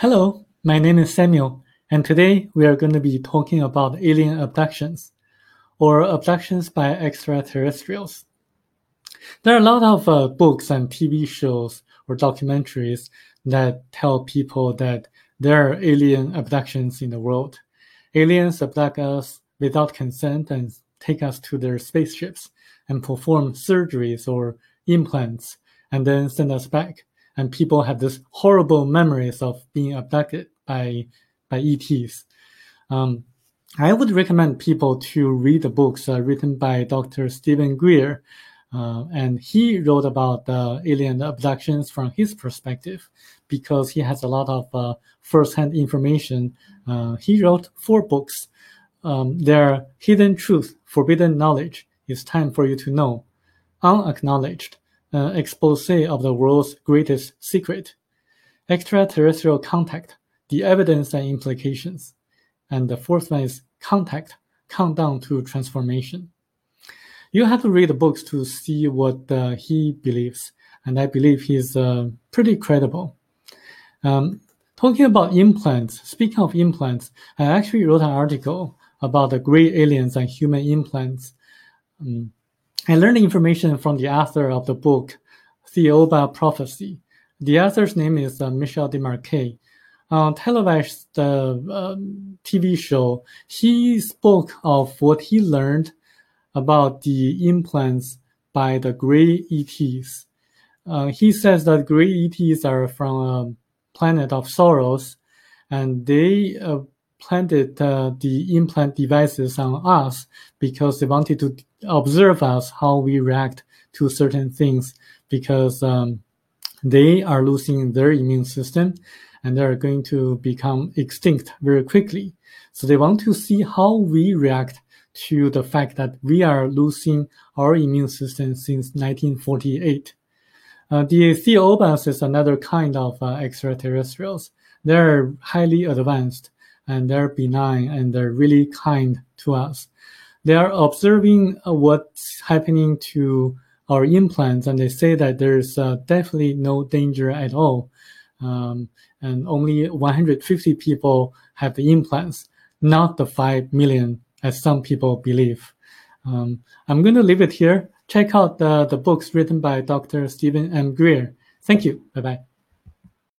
Hello, my name is Samuel, and today we are going to be talking about alien abductions or abductions by extraterrestrials. There are a lot of uh, books and TV shows or documentaries that tell people that there are alien abductions in the world. Aliens abduct us without consent and take us to their spaceships and perform surgeries or implants and then send us back and people have this horrible memories of being abducted by by ETs. Um, I would recommend people to read the books uh, written by Dr. Steven Greer, uh, and he wrote about the alien abductions from his perspective because he has a lot of uh, first-hand information. Uh, he wrote four books. Um, are hidden truth, forbidden knowledge. It's time for you to know. Unacknowledged uh, expose of the world's greatest secret, extraterrestrial contact, the evidence and implications. And the fourth one is contact, countdown to transformation. You have to read the books to see what uh, he believes, and I believe he's uh, pretty credible. Um, talking about implants, speaking of implants, I actually wrote an article about the gray aliens and human implants. Um, I learned information from the author of the book, Thiaoouba Prophecy. The author's name is uh, Michel Desmarquet. On televised uh, um, TV show, he spoke of what he learned about the implants by the gray ETs. Uh, he says that gray ETs are from a planet of sorrows, and they uh, planted uh, the implant devices on us because they wanted to observe us how we react to certain things because um, they are losing their immune system and they're going to become extinct very quickly. So they want to see how we react to the fact that we are losing our immune system since 1948. Uh, the Thiaooubas is another kind of uh, extraterrestrials. They're highly advanced and they're benign and they're really kind to us. They are observing uh, what's happening to our implants and they say that there's uh, definitely no danger at all. Um, and only 150 people have the implants, not the 5 million as some people believe. Um, I'm going to leave it here. Check out the, the books written by Dr. Steven M. Greer. Thank you. Bye bye.